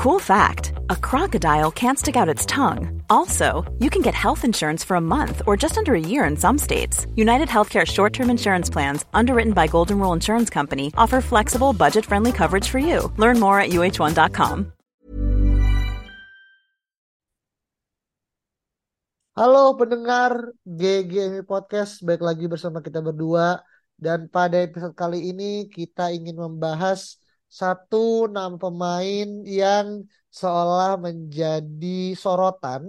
Cool fact a crocodile can't stick out its tongue. Also, you can get health insurance for a month or just under a year in some states. United Healthcare short term insurance plans, underwritten by Golden Rule Insurance Company, offer flexible, budget friendly coverage for you. Learn more at uh1.com. Halo pendengar GGMI Podcast, baik lagi bersama kita berdua. Dan pada episode kali ini kita ingin membahas satu nama pemain yang seolah menjadi sorotan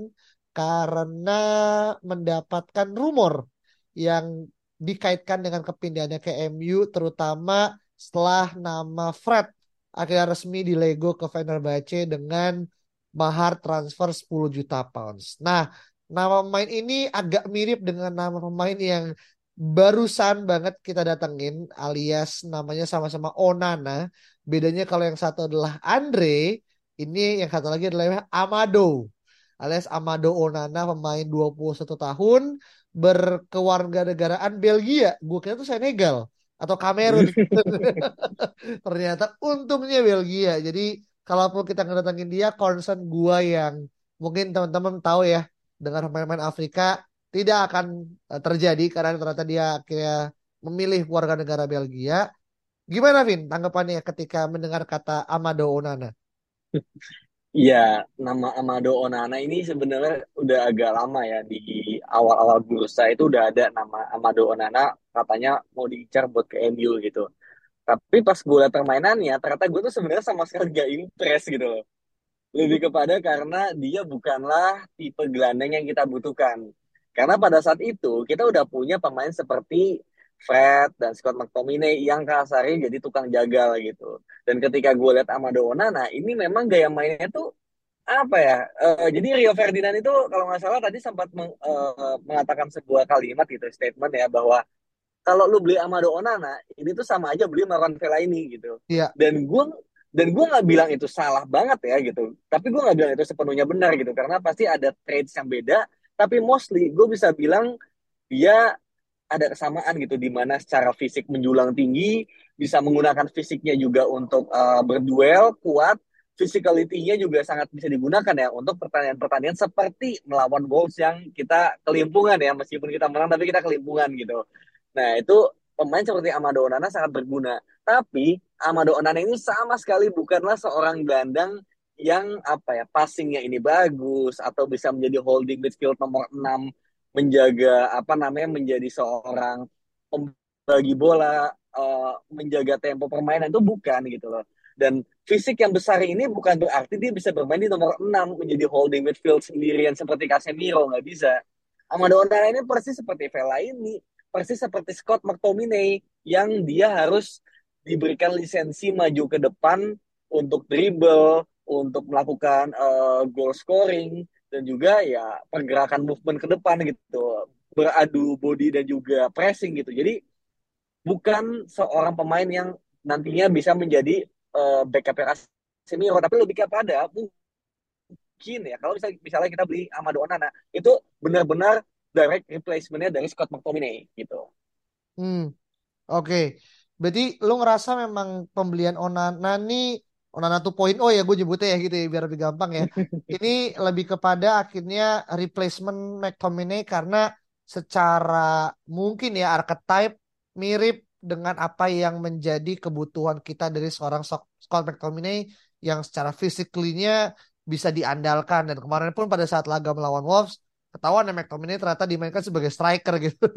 karena mendapatkan rumor yang dikaitkan dengan kepindahannya ke MU terutama setelah nama Fred akhirnya resmi di Lego ke Fenerbahce dengan mahar transfer 10 juta pounds. Nah, nama pemain ini agak mirip dengan nama pemain yang barusan banget kita datengin alias namanya sama-sama Onana Bedanya kalau yang satu adalah Andre, ini yang satu lagi adalah Amado. Alias Amado Onana pemain 21 tahun berkewarganegaraan Belgia. Gue kira itu Senegal atau Kamerun. Ternyata untungnya Belgia. Jadi kalaupun kita ngedatengin dia, concern gue yang mungkin teman-teman tahu ya dengan pemain-pemain Afrika tidak akan eh, terjadi karena ternyata dia akhirnya memilih warga negara Belgia Gimana Vin tanggapannya ketika mendengar kata Amado Onana? Iya, nama Amado Onana ini sebenarnya udah agak lama ya di awal-awal bursa itu udah ada nama Amado Onana katanya mau diincar buat ke MU gitu. Tapi pas gue liat permainannya, ternyata gue tuh sebenarnya sama sekali gak impress gitu loh. Lebih kepada karena dia bukanlah tipe gelandang yang kita butuhkan. Karena pada saat itu kita udah punya pemain seperti Fred dan Scott McTominay yang kasarnya jadi tukang jagal gitu. Dan ketika gue lihat Amado Onana, ini memang gaya mainnya tuh apa ya? Uh, jadi Rio Ferdinand itu kalau nggak salah tadi sempat meng, uh, mengatakan sebuah kalimat gitu, statement ya bahwa kalau lu beli Amado Onana, ini tuh sama aja beli Marwan ini gitu. Iya. Dan gue dan gue nggak bilang itu salah banget ya gitu. Tapi gue nggak bilang itu sepenuhnya benar gitu karena pasti ada trades yang beda. Tapi mostly gue bisa bilang dia ada kesamaan gitu di mana secara fisik menjulang tinggi, bisa menggunakan fisiknya juga untuk uh, berduel kuat, physicality-nya juga sangat bisa digunakan ya untuk pertandingan-pertandingan seperti melawan Wolves yang kita kelimpungan ya meskipun kita menang tapi kita kelimpungan gitu. Nah, itu pemain seperti Amado Onana sangat berguna. Tapi Amado Onana ini sama sekali bukanlah seorang gelandang yang apa ya passingnya ini bagus atau bisa menjadi holding midfield nomor 6 menjaga apa namanya menjadi seorang pembagi bola uh, menjaga tempo permainan itu bukan gitu loh. Dan fisik yang besar ini bukan berarti dia bisa bermain di nomor 6 menjadi holding midfield sendirian seperti Casemiro nggak bisa. Amado Onana ini persis seperti Vela ini persis seperti Scott McTominay yang dia harus diberikan lisensi maju ke depan untuk dribble untuk melakukan uh, goal scoring dan juga ya pergerakan movement ke depan gitu beradu body dan juga pressing gitu jadi bukan seorang pemain yang nantinya bisa menjadi uh, backup Casemiro tapi lebih kepada mungkin ya kalau misalnya, misalnya kita beli Amado Onana itu benar-benar direct replacementnya dari Scott McTominay gitu. Hmm, oke. Okay. Berarti lu ngerasa memang pembelian Onana nih Onana 2.0 ya gue nyebutnya ya gitu ya biar lebih gampang ya. Ini lebih kepada akhirnya replacement McTominay karena secara mungkin ya archetype mirip dengan apa yang menjadi kebutuhan kita dari seorang Scott McTominay yang secara physically-nya bisa diandalkan dan kemarin pun pada saat laga melawan Wolves ketahuan ya McTominay ternyata dimainkan sebagai striker gitu.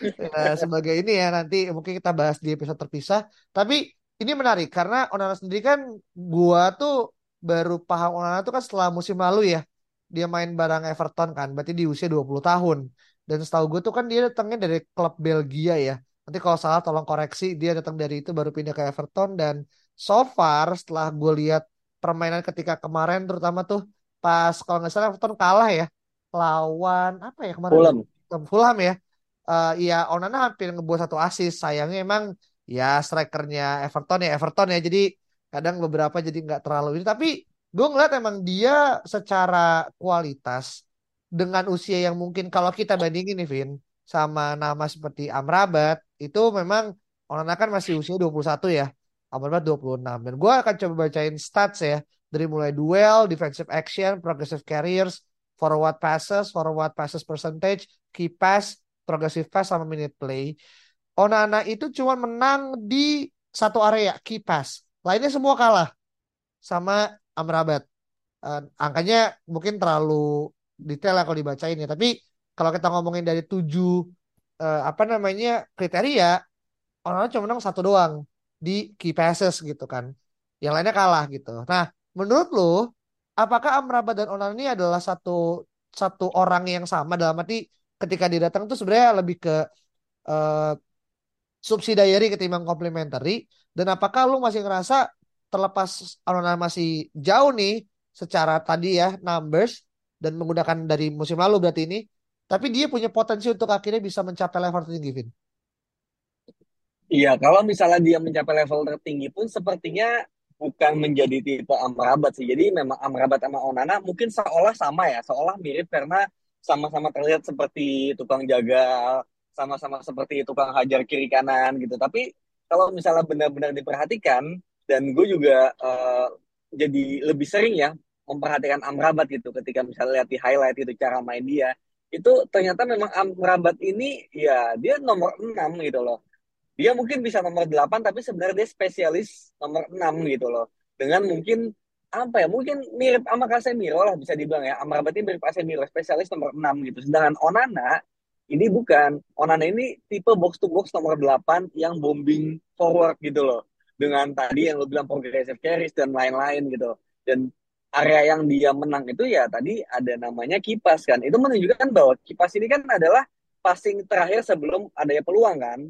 ya, sebagai ini ya nanti mungkin kita bahas di episode terpisah. Tapi ini menarik karena Onana sendiri kan gua tuh baru paham Onana tuh kan setelah musim lalu ya. Dia main bareng Everton kan, berarti di usia 20 tahun. Dan setahu gue tuh kan dia datangnya dari klub Belgia ya. Nanti kalau salah tolong koreksi, dia datang dari itu baru pindah ke Everton dan so far setelah gue lihat permainan ketika kemarin terutama tuh pas kalau nggak salah Everton kalah ya lawan apa ya kemarin Fulham, Fulham ya. Uh, ya Onana hampir ngebuat satu asis. Sayangnya emang ya strikernya Everton ya Everton ya. Jadi kadang beberapa jadi nggak terlalu ini. Tapi gue ngeliat emang dia secara kualitas dengan usia yang mungkin kalau kita bandingin nih Vin sama nama seperti Amrabat itu memang Onana kan masih usia 21 ya. Amrabat 26 dan gue akan coba bacain stats ya. Dari mulai duel, defensive action, progressive carriers, forward passes, forward passes percentage, key pass, progressive pass sama minute play. Onana itu cuma menang di satu area key pass. Lainnya semua kalah sama Amrabat. Uh, angkanya mungkin terlalu detail ya kalau dibacain ya. Tapi kalau kita ngomongin dari tujuh uh, apa namanya kriteria, Onana cuma menang satu doang di key passes gitu kan. Yang lainnya kalah gitu. Nah, menurut lo, apakah Amrabat dan Onana ini adalah satu satu orang yang sama dalam arti ketika dia datang tuh sebenarnya lebih ke uh, subsidiary ketimbang complementary dan apakah lu masih ngerasa terlepas Onana masih jauh nih secara tadi ya numbers dan menggunakan dari musim lalu berarti ini tapi dia punya potensi untuk akhirnya bisa mencapai level tertinggi Vin. Iya, kalau misalnya dia mencapai level tertinggi pun sepertinya bukan menjadi tipe Amrabat sih. Jadi memang Amrabat sama Onana mungkin seolah sama ya, seolah mirip karena sama-sama terlihat seperti tukang jaga, sama-sama seperti tukang hajar kiri kanan gitu. Tapi kalau misalnya benar-benar diperhatikan, dan gue juga uh, jadi lebih sering ya memperhatikan Amrabat gitu ketika misalnya lihat di highlight itu cara main dia, itu ternyata memang Amrabat ini ya dia nomor 6 gitu loh dia mungkin bisa nomor 8 tapi sebenarnya dia spesialis nomor 6 gitu loh. Dengan mungkin apa ya mungkin mirip sama Casemiro lah bisa dibilang ya Amrabat ini mirip Casemiro spesialis nomor 6 gitu sedangkan Onana ini bukan Onana ini tipe box to box nomor 8 yang bombing forward gitu loh dengan tadi yang lo bilang progressive carries dan lain-lain gitu dan area yang dia menang itu ya tadi ada namanya kipas kan itu menunjukkan bahwa kipas ini kan adalah passing terakhir sebelum adanya peluang kan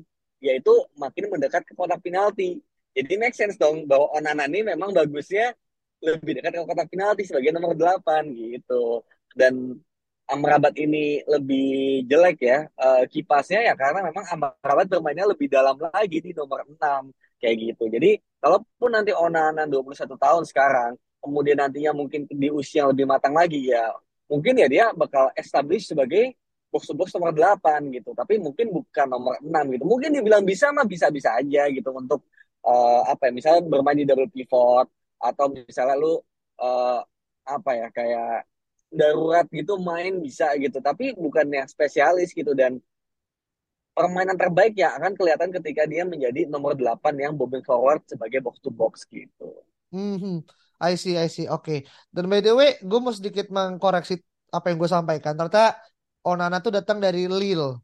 yaitu makin mendekat ke kotak penalti. Jadi make sense dong bahwa Onana ini memang bagusnya lebih dekat ke kotak penalti sebagai nomor 8 gitu. Dan Amrabat ini lebih jelek ya uh, kipasnya ya karena memang Amrabat bermainnya lebih dalam lagi di nomor 6 kayak gitu. Jadi kalaupun nanti Onana 21 tahun sekarang kemudian nantinya mungkin di usia yang lebih matang lagi ya mungkin ya dia bakal establish sebagai box to box nomor 8 gitu. Tapi mungkin bukan nomor 6 gitu. Mungkin dibilang bisa mah bisa-bisa aja gitu untuk uh, apa ya misalnya bermain di double pivot atau misalnya lu uh, apa ya kayak darurat gitu main bisa gitu. Tapi bukan yang spesialis gitu dan permainan terbaik ya akan kelihatan ketika dia menjadi nomor 8 yang bobbing forward sebagai box to box gitu. Hmm. I see, I see. Oke. Okay. Dan by the way, gue mau sedikit mengkoreksi apa yang gue sampaikan. Ternyata Onana tuh datang dari Lille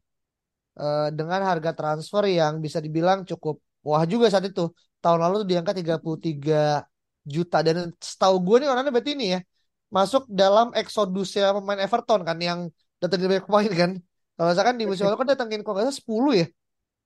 uh, dengan harga transfer yang bisa dibilang cukup wah juga saat itu. Tahun lalu tuh diangkat 33 juta dan setahu gue nih Onana berarti ini ya masuk dalam eksodusnya pemain Everton kan yang datang dari pemain kan. Kalau misalkan di musim lalu kan datangin kok nggak 10 ya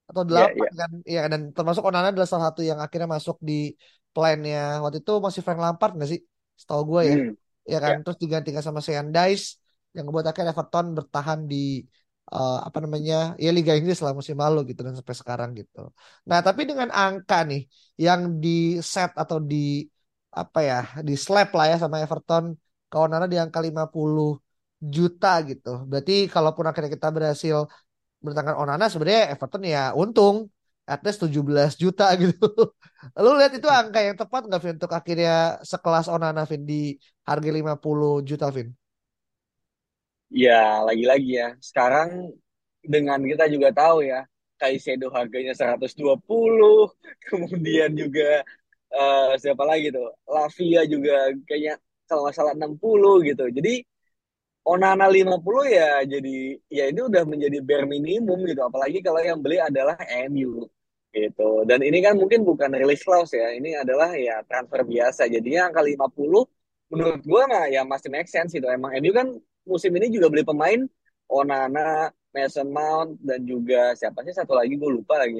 atau 8 yeah, yeah. kan. Iya dan termasuk Onana adalah salah satu yang akhirnya masuk di plannya waktu itu masih Frank Lampard nggak sih? Setahu gue ya. Hmm. Ya kan, yeah. terus digantikan sama Sean Dice yang membuat akhirnya Everton bertahan di uh, apa namanya ya Liga Inggris lah musim lalu gitu dan sampai sekarang gitu. Nah tapi dengan angka nih yang di set atau di apa ya di slap lah ya sama Everton kawanana di angka 50 juta gitu. Berarti kalaupun akhirnya kita berhasil bertangkan Onana sebenarnya Everton ya untung at least 17 juta gitu. Lu lihat itu angka yang tepat nggak Vin untuk akhirnya sekelas Onana Vin di harga 50 juta Vin? Ya, lagi-lagi ya. Sekarang dengan kita juga tahu ya, Kaisedo harganya 120, kemudian juga uh, siapa lagi tuh? Lavia juga kayaknya kalau nggak salah 60 gitu. Jadi Onana 50 ya jadi ya ini udah menjadi bare minimum gitu. Apalagi kalau yang beli adalah MU gitu. Dan ini kan mungkin bukan release clause ya. Ini adalah ya transfer biasa. Jadinya angka 50 menurut gue mah ya masih make sense gitu. Emang MU kan musim ini juga beli pemain Onana, Mason Mount dan juga siapa sih satu lagi gue lupa lagi.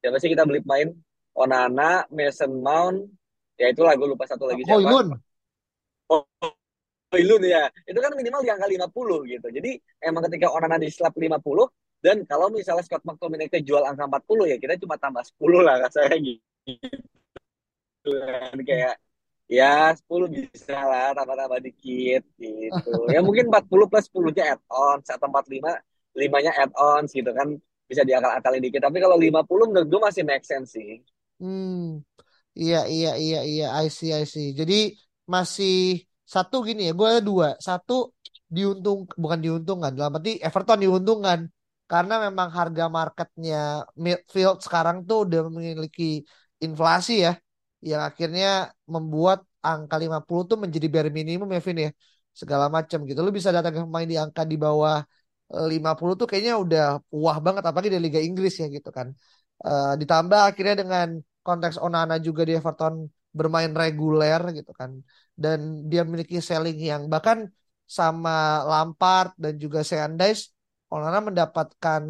Siapa sih kita beli pemain Onana, Mason Mount, ya itulah gue lupa satu lagi siapa. Hoylun. Oh, Hoylun ya. Itu kan minimal di angka 50 gitu. Jadi emang ketika Onana di slap 50 dan kalau misalnya Scott McTominay jual angka 40 ya kita cuma tambah 10 lah rasanya gitu. Dan kayak ya 10 bisa lah tambah-tambah dikit gitu ya mungkin 40 plus 10 nya add on atau 45 limanya add on gitu kan bisa diakal-akalin dikit tapi kalau 50 menurut gue masih make sense sih hmm iya iya iya iya I see I see jadi masih satu gini ya, gue dua. Satu diuntung bukan diuntungkan, dalam arti Everton diuntungkan karena memang harga marketnya midfield sekarang tuh udah memiliki inflasi ya, yang akhirnya membuat angka 50 tuh menjadi bare minimum ya Vin ya, segala macam gitu. Lu bisa datang ke pemain di angka di bawah 50 tuh kayaknya udah wah banget apalagi di Liga Inggris ya gitu kan. Uh, ditambah akhirnya dengan konteks Onana juga di Everton bermain reguler gitu kan. Dan dia memiliki selling yang bahkan sama Lampard dan juga Seandai's Onana mendapatkan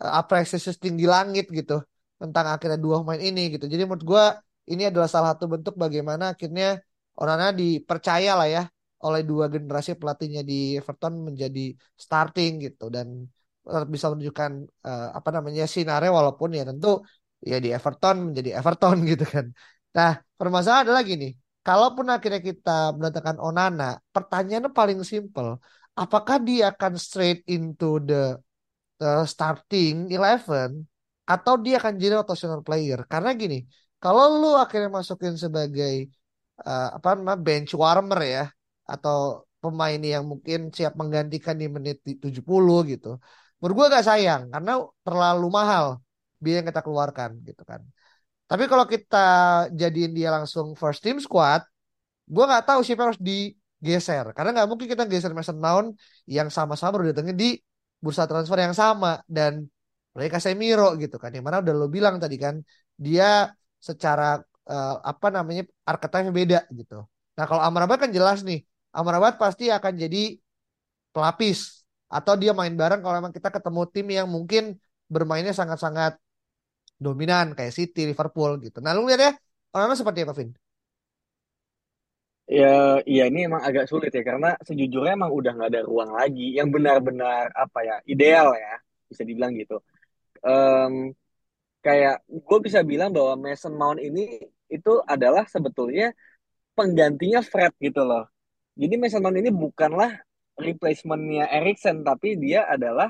uh, apresiasi tinggi langit gitu tentang akhirnya dua pemain ini gitu. Jadi menurut gue ini adalah salah satu bentuk bagaimana akhirnya Onana dipercaya lah ya oleh dua generasi pelatihnya di Everton menjadi starting gitu dan bisa menunjukkan uh, apa namanya sinarnya walaupun ya tentu ya di Everton menjadi Everton gitu kan. Nah, permasalahan adalah gini, kalaupun akhirnya kita mendatangkan Onana, pertanyaannya paling simple, apakah dia akan straight into the, the starting eleven atau dia akan jadi rotational player? Karena gini, kalau lu akhirnya masukin sebagai uh, apa namanya bench warmer ya atau pemain yang mungkin siap menggantikan di menit 70 gitu. Menurut gue gak sayang karena terlalu mahal biaya yang kita keluarkan gitu kan. Tapi kalau kita jadiin dia langsung first team squad, gue nggak tahu siapa harus digeser karena nggak mungkin kita geser Mason Mount yang sama-sama udah datengin di bursa transfer yang sama dan mereka Casemiro gitu kan. Yang mana udah lo bilang tadi kan dia secara uh, apa namanya archetype beda gitu. Nah kalau Amrabat kan jelas nih Amrabat pasti akan jadi pelapis atau dia main bareng kalau memang kita ketemu tim yang mungkin bermainnya sangat-sangat dominan kayak City, Liverpool gitu. Nah, lu lihat ya, orang seperti apa, Vin? Ya, iya ini emang agak sulit ya karena sejujurnya emang udah nggak ada ruang lagi yang benar-benar apa ya ideal ya bisa dibilang gitu. Um, kayak gue bisa bilang bahwa Mason Mount ini itu adalah sebetulnya penggantinya Fred gitu loh. Jadi Mason Mount ini bukanlah replacementnya Erikson tapi dia adalah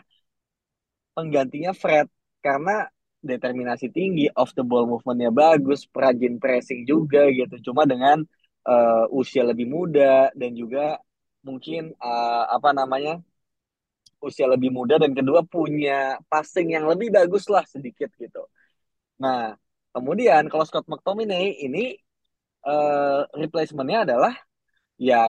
penggantinya Fred karena determinasi tinggi, off the ball movementnya bagus, perajin pressing juga gitu. Cuma dengan uh, usia lebih muda dan juga mungkin uh, apa namanya usia lebih muda dan kedua punya passing yang lebih bagus lah sedikit gitu. Nah kemudian kalau Scott McTominay ini uh, replacementnya adalah ya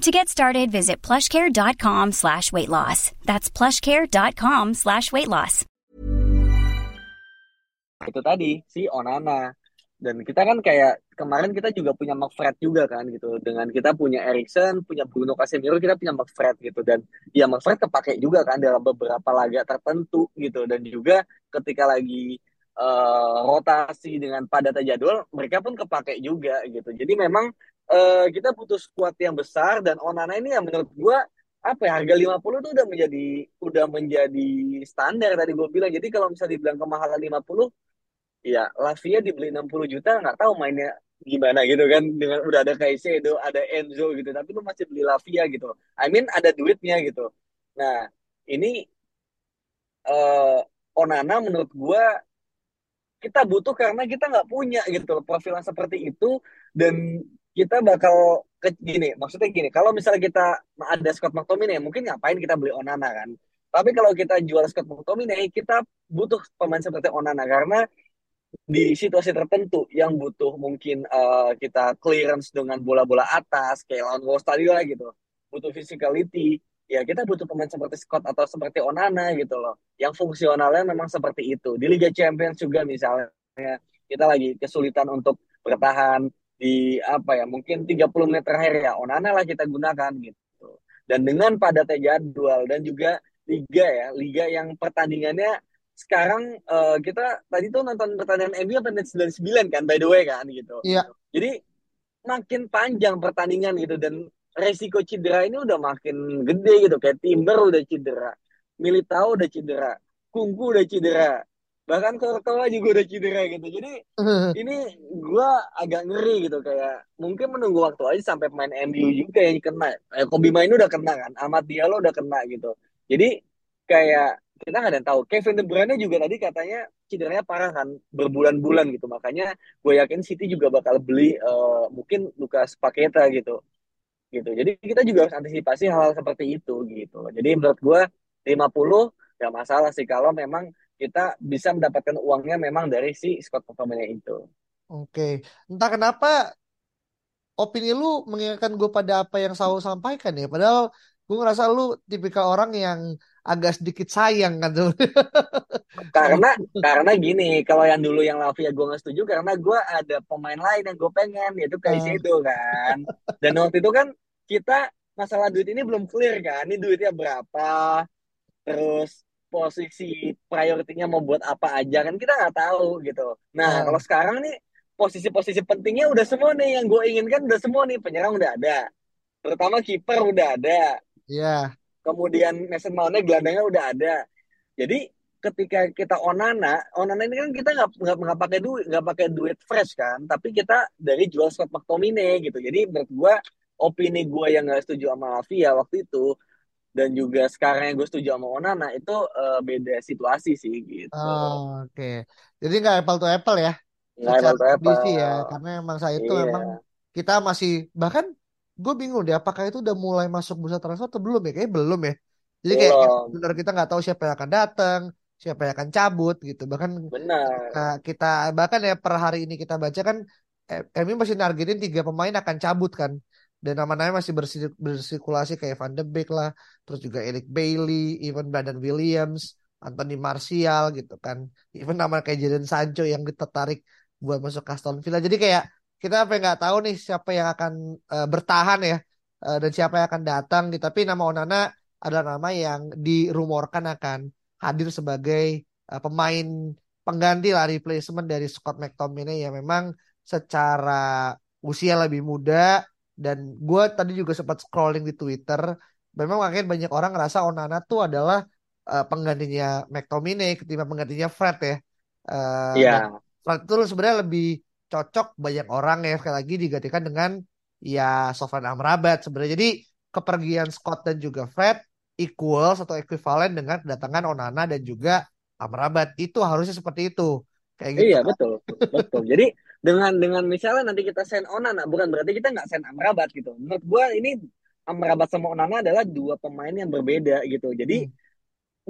To get started, visit plushcare.com slash weight loss. That's plushcare.com slash weight loss. Itu tadi, si Onana. Dan kita kan kayak, kemarin kita juga punya McFred juga kan gitu. Dengan kita punya Erikson, punya Bruno Casemiro, kita punya McFred gitu. Dan ya McFred kepake juga kan dalam beberapa laga tertentu gitu. Dan juga ketika lagi uh, rotasi dengan padat jadwal, mereka pun kepake juga gitu. Jadi memang uh, kita butuh squad yang besar dan Onana ini yang menurut gue apa ya harga 50 tuh udah menjadi udah menjadi standar tadi gue bilang. Jadi kalau misalnya dibilang kemahalan 50 ya Lavia dibeli 60 juta nggak tahu mainnya gimana gitu kan dengan udah ada Kaisedo, ada Enzo gitu tapi lu masih beli Lavia gitu. I mean ada duitnya gitu. Nah, ini uh, Onana menurut gue kita butuh karena kita nggak punya gitu profil seperti itu dan kita bakal ke gini, maksudnya gini, kalau misalnya kita ada Scott McTominay, mungkin ngapain kita beli Onana kan? Tapi kalau kita jual Scott McTominay, kita butuh pemain seperti Onana karena di situasi tertentu yang butuh mungkin uh, kita clearance dengan bola-bola atas kayak lawan Wolves tadi lah gitu, butuh physicality ya kita butuh pemain seperti Scott atau seperti Onana gitu loh. Yang fungsionalnya memang seperti itu. Di Liga Champions juga misalnya kita lagi kesulitan untuk bertahan di apa ya mungkin 30 menit terakhir ya Onana lah kita gunakan gitu. Dan dengan padatnya jadwal dan juga liga ya liga yang pertandingannya sekarang uh, kita tadi tuh nonton pertandingan MU menit 99 kan by the way kan gitu. Iya. Jadi makin panjang pertandingan gitu dan resiko cedera ini udah makin gede gitu. Kayak Timber udah cedera Militao udah cedera Kungku udah cedera bahkan Courtois juga udah cedera gitu. Jadi ini gue agak ngeri gitu. Kayak mungkin menunggu waktu aja sampai pemain MU juga yang kena. Eh, Kobe Mainu udah kena kan? Amat Diallo udah kena gitu. Jadi kayak kita nggak ada yang tahu. Kevin De Bruyne juga tadi katanya cederanya parah kan? Berbulan-bulan gitu. Makanya gue yakin City juga bakal beli uh, mungkin Lukas Paketa gitu. Gitu. Jadi kita juga harus antisipasi hal-hal seperti itu gitu. Jadi menurut gue 50 ya masalah sih. Kalau memang kita bisa mendapatkan uangnya memang dari si Scott McTominay itu. Oke, entah kenapa opini lu mengingatkan gue pada apa yang selalu sampaikan ya. Padahal gue ngerasa lu tipikal orang yang agak sedikit sayang kan tuh. karena karena gini, kalau yang dulu yang Lavia gue nggak setuju karena gue ada pemain lain yang gue pengen yaitu kayak uh. itu kan. Dan waktu itu kan kita masalah duit ini belum clear kan. Ini duitnya berapa? Terus posisi prioritinya mau buat apa aja kan kita nggak tahu gitu. Nah uh. kalau sekarang nih posisi-posisi pentingnya udah semua nih yang gue inginkan udah semua nih penyerang udah ada. Terutama kiper udah ada. Iya. Yeah kemudian Mason Mountnya gelandangnya udah ada jadi ketika kita Onana Onana ini kan kita nggak nggak pakai duit nggak pakai duit fresh kan tapi kita dari jual Scott McTominay gitu jadi menurut gue opini gue yang nggak setuju sama Lavia waktu itu dan juga sekarang yang gue setuju sama Onana itu uh, beda situasi sih gitu. Oh, Oke, okay. jadi nggak apple to apple ya? Nggak apple to apple. ya, karena emang saya itu iya. memang kita masih bahkan gue bingung deh apakah itu udah mulai masuk bursa transfer atau belum ya kayaknya belum ya jadi kayak benar kita nggak tahu siapa yang akan datang siapa yang akan cabut gitu bahkan benar kita bahkan ya per hari ini kita baca kan Emi masih nargetin tiga pemain akan cabut kan dan nama-namanya masih bersirkulasi kayak Van de Beek lah terus juga Eric Bailey even Brandon Williams Anthony Martial gitu kan even nama kayak Jadon Sancho yang tertarik buat masuk Aston Villa jadi kayak kita apa nggak tahu nih siapa yang akan uh, bertahan ya uh, dan siapa yang akan datang gitu. Tapi nama Onana adalah nama yang dirumorkan akan hadir sebagai uh, pemain pengganti lah replacement dari Scott McTominay yang memang secara usia lebih muda dan gue tadi juga sempat scrolling di Twitter memang makin banyak orang ngerasa Onana tuh adalah uh, penggantinya McTominay ketimbang penggantinya Fred ya. Uh, yeah. Fred itu sebenarnya lebih cocok banyak orang ya sekali lagi digantikan dengan ya Sofyan Amrabat sebenarnya. Jadi kepergian Scott dan juga Fred equals atau ekuivalen dengan kedatangan Onana dan juga Amrabat. Itu harusnya seperti itu. Kayak gitu. Iya, betul. betul. Jadi dengan dengan misalnya nanti kita send Onana bukan berarti kita nggak send Amrabat gitu. Menurut gua ini Amrabat sama Onana adalah dua pemain yang berbeda gitu. Jadi hmm.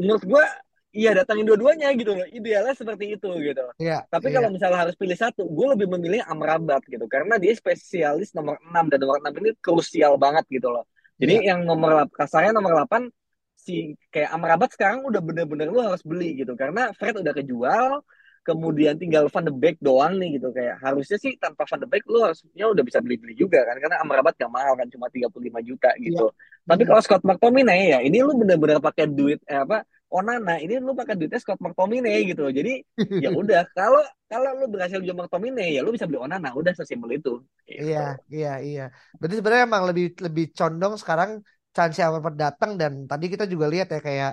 menurut gua iya datangin dua-duanya gitu loh idealnya seperti itu gitu Iya. tapi iya. kalau misalnya harus pilih satu gue lebih memilih Amrabat gitu karena dia spesialis nomor 6 dan nomor 6 ini krusial banget gitu loh jadi iya. yang nomor kasarnya nomor 8 si kayak Amrabat sekarang udah bener-bener lu harus beli gitu karena Fred udah kejual kemudian tinggal Van de Beek doang nih gitu kayak harusnya sih tanpa Van de Beek lu harusnya udah bisa beli-beli juga kan karena Amrabat gak mahal kan cuma 35 juta gitu. Iya. Tapi kalau Scott McTominay ya ini lu bener-bener pakai duit eh, apa Onana ini lu pakai duitnya Scott McTominay gitu jadi ya udah kalau kalau lu berhasil jual McTominay ya lu bisa beli Onana udah sesimpel itu gitu. iya iya iya berarti sebenarnya emang lebih lebih condong sekarang chance yang datang dan tadi kita juga lihat ya kayak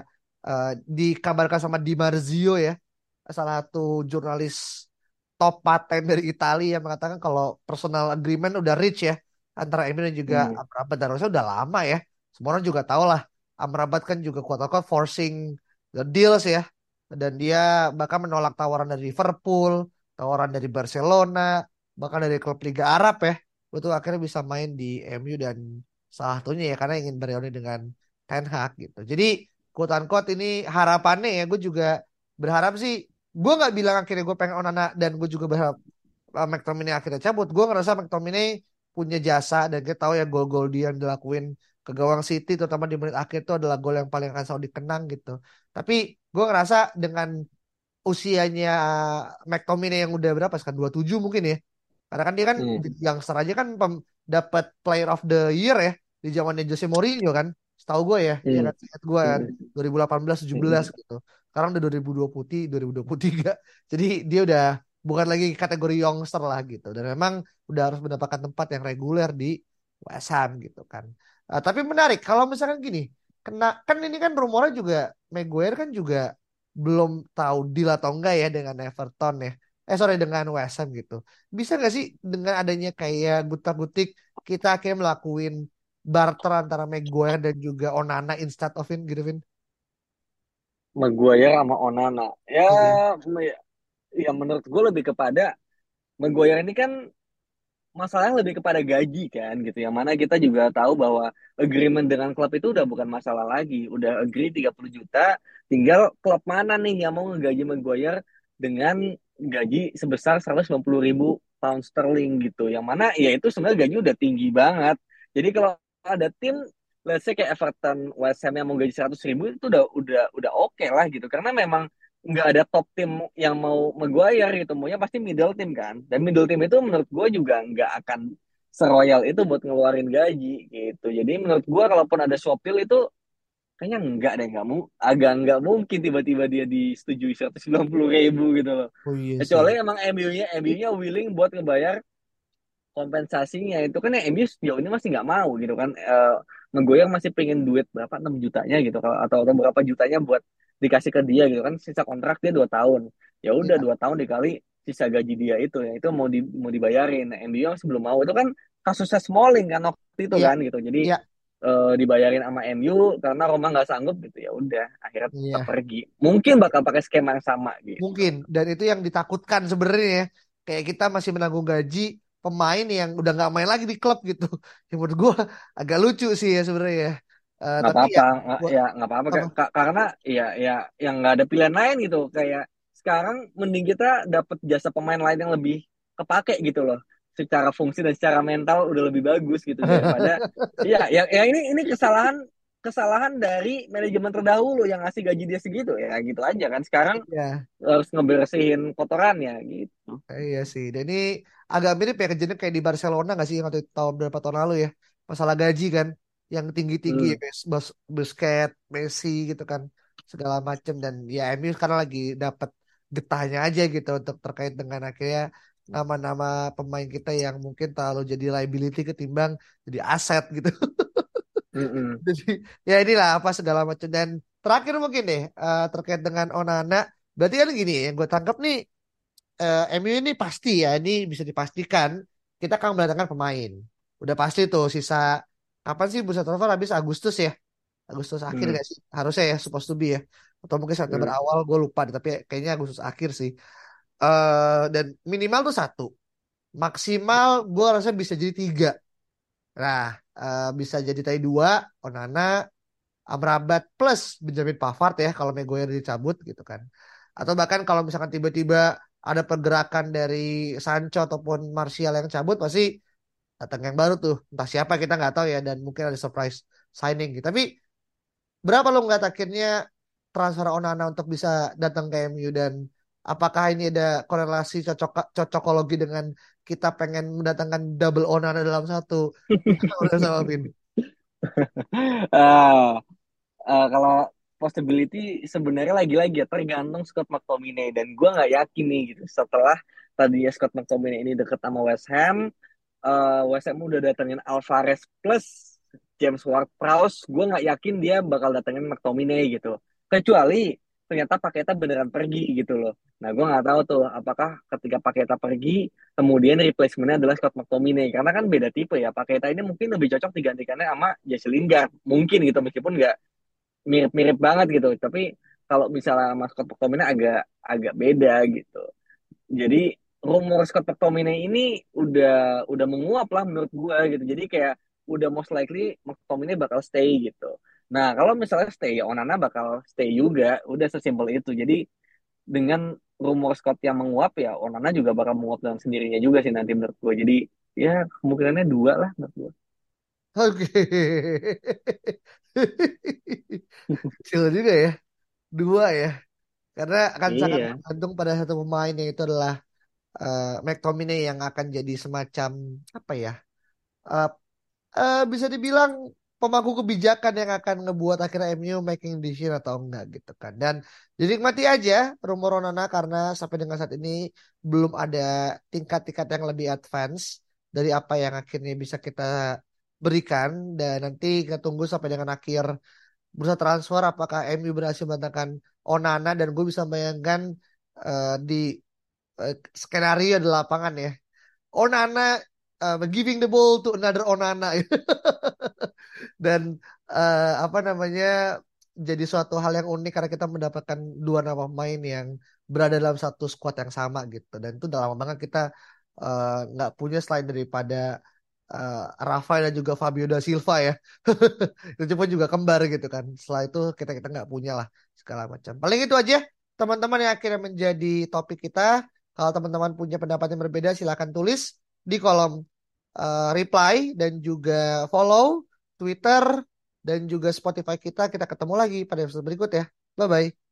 uh, dikabarkan sama Di Marzio ya salah satu jurnalis top paten dari Italia yang mengatakan kalau personal agreement udah rich ya antara Emir dan juga hmm. Amrabat dan harusnya udah lama ya semua orang juga tahu lah Amrabat kan juga kuat-kuat forcing the deals ya dan dia bahkan menolak tawaran dari Liverpool, tawaran dari Barcelona, bahkan dari klub Liga Arab ya. Betul akhirnya bisa main di MU dan salah satunya ya karena ingin bereuni dengan Ten Hag gitu. Jadi quote unquote ini harapannya ya gue juga berharap sih gue nggak bilang akhirnya gue pengen Onana dan gue juga berharap uh, McTominay akhirnya cabut. Gue ngerasa McTominay punya jasa dan kita tahu ya gol-gol dia yang dilakuin ke gawang City terutama di menit akhir itu adalah gol yang paling akan selalu dikenang gitu. Tapi gue ngerasa dengan usianya McTominay yang udah berapa sekarang 27 mungkin ya. Karena kan dia kan Hmm. yang aja kan dapat Player of the Year ya di zamannya Jose Mourinho kan. Setahu gue ya, ya Hmm. kan ingat gue kan Hmm. 2018 17 gitu. Sekarang udah 2020 2023. Jadi dia udah bukan lagi kategori youngster lah gitu. Dan memang udah harus mendapatkan tempat yang reguler di West Ham gitu kan. Eh, tapi menarik kalau misalkan gini, kena kan ini kan rumornya juga Maguire kan juga belum tahu deal atau enggak ya dengan Everton ya. Eh sorry dengan West Ham gitu. Bisa nggak sih dengan adanya kayak gutak-gutik kita akhirnya melakuin barter antara Maguire dan juga Onana instead of in gitu Vin? Maguire sama Onana. Ya, Iya. me- ya menurut gue lebih kepada Maguire ini kan masalahnya lebih kepada gaji kan gitu. Yang mana kita juga tahu bahwa agreement dengan klub itu udah bukan masalah lagi. Udah agree 30 juta, tinggal klub mana nih yang mau ngegaji Maguire dengan gaji sebesar 190 ribu pound sterling gitu. Yang mana ya itu sebenarnya gaji udah tinggi banget. Jadi kalau ada tim let's say kayak Everton, West Ham yang mau gaji 100 ribu itu udah udah udah oke lah gitu. Karena memang nggak ada top tim yang mau Maguire gitu. Maunya pasti middle team kan. Dan middle team itu menurut gue juga nggak akan seroyal itu buat ngeluarin gaji gitu. Jadi menurut gue kalaupun ada Shopil itu kayaknya enggak deh nggak mu agak nggak mungkin tiba-tiba dia disetujui 190 ribu gitu loh. Oh iya Kecuali emang MU-nya MU-nya willing buat ngebayar kompensasinya. Itu kan yang MU sejauh ini masih nggak mau gitu kan. Eh Maguire masih pengen duit berapa? 6 jutanya gitu kalau atau, atau berapa jutanya buat dikasih ke dia gitu kan. Sisa kontrak dia dua tahun. Ya udah Iya. dua tahun dikali sisa gaji dia itu. Ya itu mau di, mau dibayarin. Nah, MU yang sebelum mau itu kan kasusnya Smalling kan waktu itu Iya. kan gitu. Jadi Iya. eh, dibayarin sama MU karena Roma nggak sanggup gitu ya udah akhirnya Iya. tetap pergi. Mungkin bakal pakai skema yang sama gitu. Mungkin. Dan itu yang ditakutkan sebenarnya ya. Kayak kita masih menanggung gaji pemain yang udah nggak main lagi di klub gitu. Yang menurut gua agak lucu sih ya sebenarnya ya. Eh, nggak tapi ya apa-apa nggak- gua ya nggak apa-apa apa? Ka- ka- karena ya ya yang nggak ada pilihan lain gitu kayak sekarang mending kita dapat jasa pemain lain yang lebih kepake gitu loh secara fungsi dan secara mental udah lebih bagus gitu daripada ya ya, ya ini ini kesalahan kesalahan dari manajemen terdahulu yang ngasih gaji dia segitu ya gitu aja kan sekarang Ya, harus ngebersihin kotorannya gitu iya sih. Dan ini agak mirip ya kejadian kayak di Barcelona nggak sih waktu tahun berapa tahun lalu ya. Masalah gaji kan yang tinggi-tinggi ya, hmm. Bus, Bus, Busquets, Messi gitu kan. Segala macam dan ya MU sekarang lagi dapat getahnya aja gitu untuk terkait dengan akhirnya nama-nama pemain kita yang mungkin terlalu jadi liability ketimbang jadi aset gitu. Mm-mm. Jadi ya inilah apa segala macam dan terakhir mungkin deh eh, terkait dengan Onana. Berarti kan gini yang gue tangkap nih eh, MU ini pasti ya ini bisa dipastikan kita akan mendatangkan pemain. Udah pasti tuh sisa kapan sih bursa transfer habis Agustus ya? Agustus akhir Hmm. gak sih? Harusnya ya supposed to be ya. Atau mungkin September Hmm. awal gue lupa tapi kayaknya Agustus akhir sih. eh dan minimal tuh satu. Maksimal gue rasa bisa jadi tiga. Nah, eh, bisa jadi tadi dua, Onana, Amrabat plus Benjamin Pavard ya kalau Maguire dicabut gitu kan. Atau bahkan kalau misalkan tiba-tiba ada pergerakan dari Sancho ataupun Martial yang cabut pasti datang yang baru tuh. Entah siapa kita nggak tahu ya dan mungkin ada surprise signing gitu. Tapi berapa lo ngeliat akhirnya transfer Onana untuk bisa datang ke MU dan apakah ini ada korelasi cocok cocokologi dengan kita pengen mendatangkan double Onana dalam satu? Sama. Ah, ah, kalau possibility sebenarnya lagi-lagi ya tergantung Scott McTominay. Dan gue nggak yakin nih gitu setelah tadinya Scott McTominay ini deket sama West Ham eh, West Ham udah datengin Alvarez plus James Ward-Prowse. Gue nggak yakin dia bakal datengin McTominay gitu. Kecuali ternyata Paketa beneran pergi gitu loh. Nah gue nggak tahu tuh apakah ketika Paketa pergi kemudian replacementnya adalah Scott McTominay. Karena kan beda tipe ya Paketa ini mungkin lebih cocok digantikannya sama Jesse Lingard. Mungkin gitu meskipun nggak mirip-mirip banget gitu. Tapi kalau misalnya sama Scott McTominay agak agak beda gitu. Jadi rumor Scott McTominay ini udah udah menguap lah menurut gua gitu. Jadi kayak udah most likely McTominay bakal stay gitu. Nah, kalau misalnya stay, Onana bakal stay juga. Udah sesimpel itu. Jadi dengan rumor Scott yang menguap ya Onana juga bakal menguap dengan sendirinya juga sih nanti menurut gue. Jadi ya kemungkinannya dua lah menurut gue. Oke. Kecil juga ya. Dua ya. Karena akan sangat Iya, bergantung pada satu pemain yang itu adalah uh, McTominay yang akan jadi semacam apa ya? Uh, uh, bisa dibilang pemangku kebijakan yang akan ngebuat akhirnya MU making decision atau enggak gitu kan. Dan dinikmati aja rumor Onana karena sampai dengan saat ini belum ada tingkat-tingkat yang lebih advance dari apa yang akhirnya bisa kita berikan dan nanti kita tunggu sampai dengan akhir bursa transfer apakah MU berhasil mendatangkan Onana dan gue bisa bayangkan uh, di uh, skenario di lapangan ya. Onana uh, giving the ball to another Onana dan uh, apa namanya jadi suatu hal yang unik karena kita mendapatkan dua nama pemain yang berada dalam satu squad yang sama gitu dan itu udah lama banget kita nggak uh, punya selain daripada uh, Rafael dan juga Fabio da Silva ya. Itu pun juga kembar gitu kan. Setelah itu kita kita nggak punya lah segala macam. Paling itu aja teman-teman yang akhirnya menjadi topik kita. Kalau teman-teman punya pendapat yang berbeda silahkan tulis di kolom uh, reply dan juga follow Twitter dan juga Spotify kita. Kita ketemu lagi pada episode berikut ya. Bye bye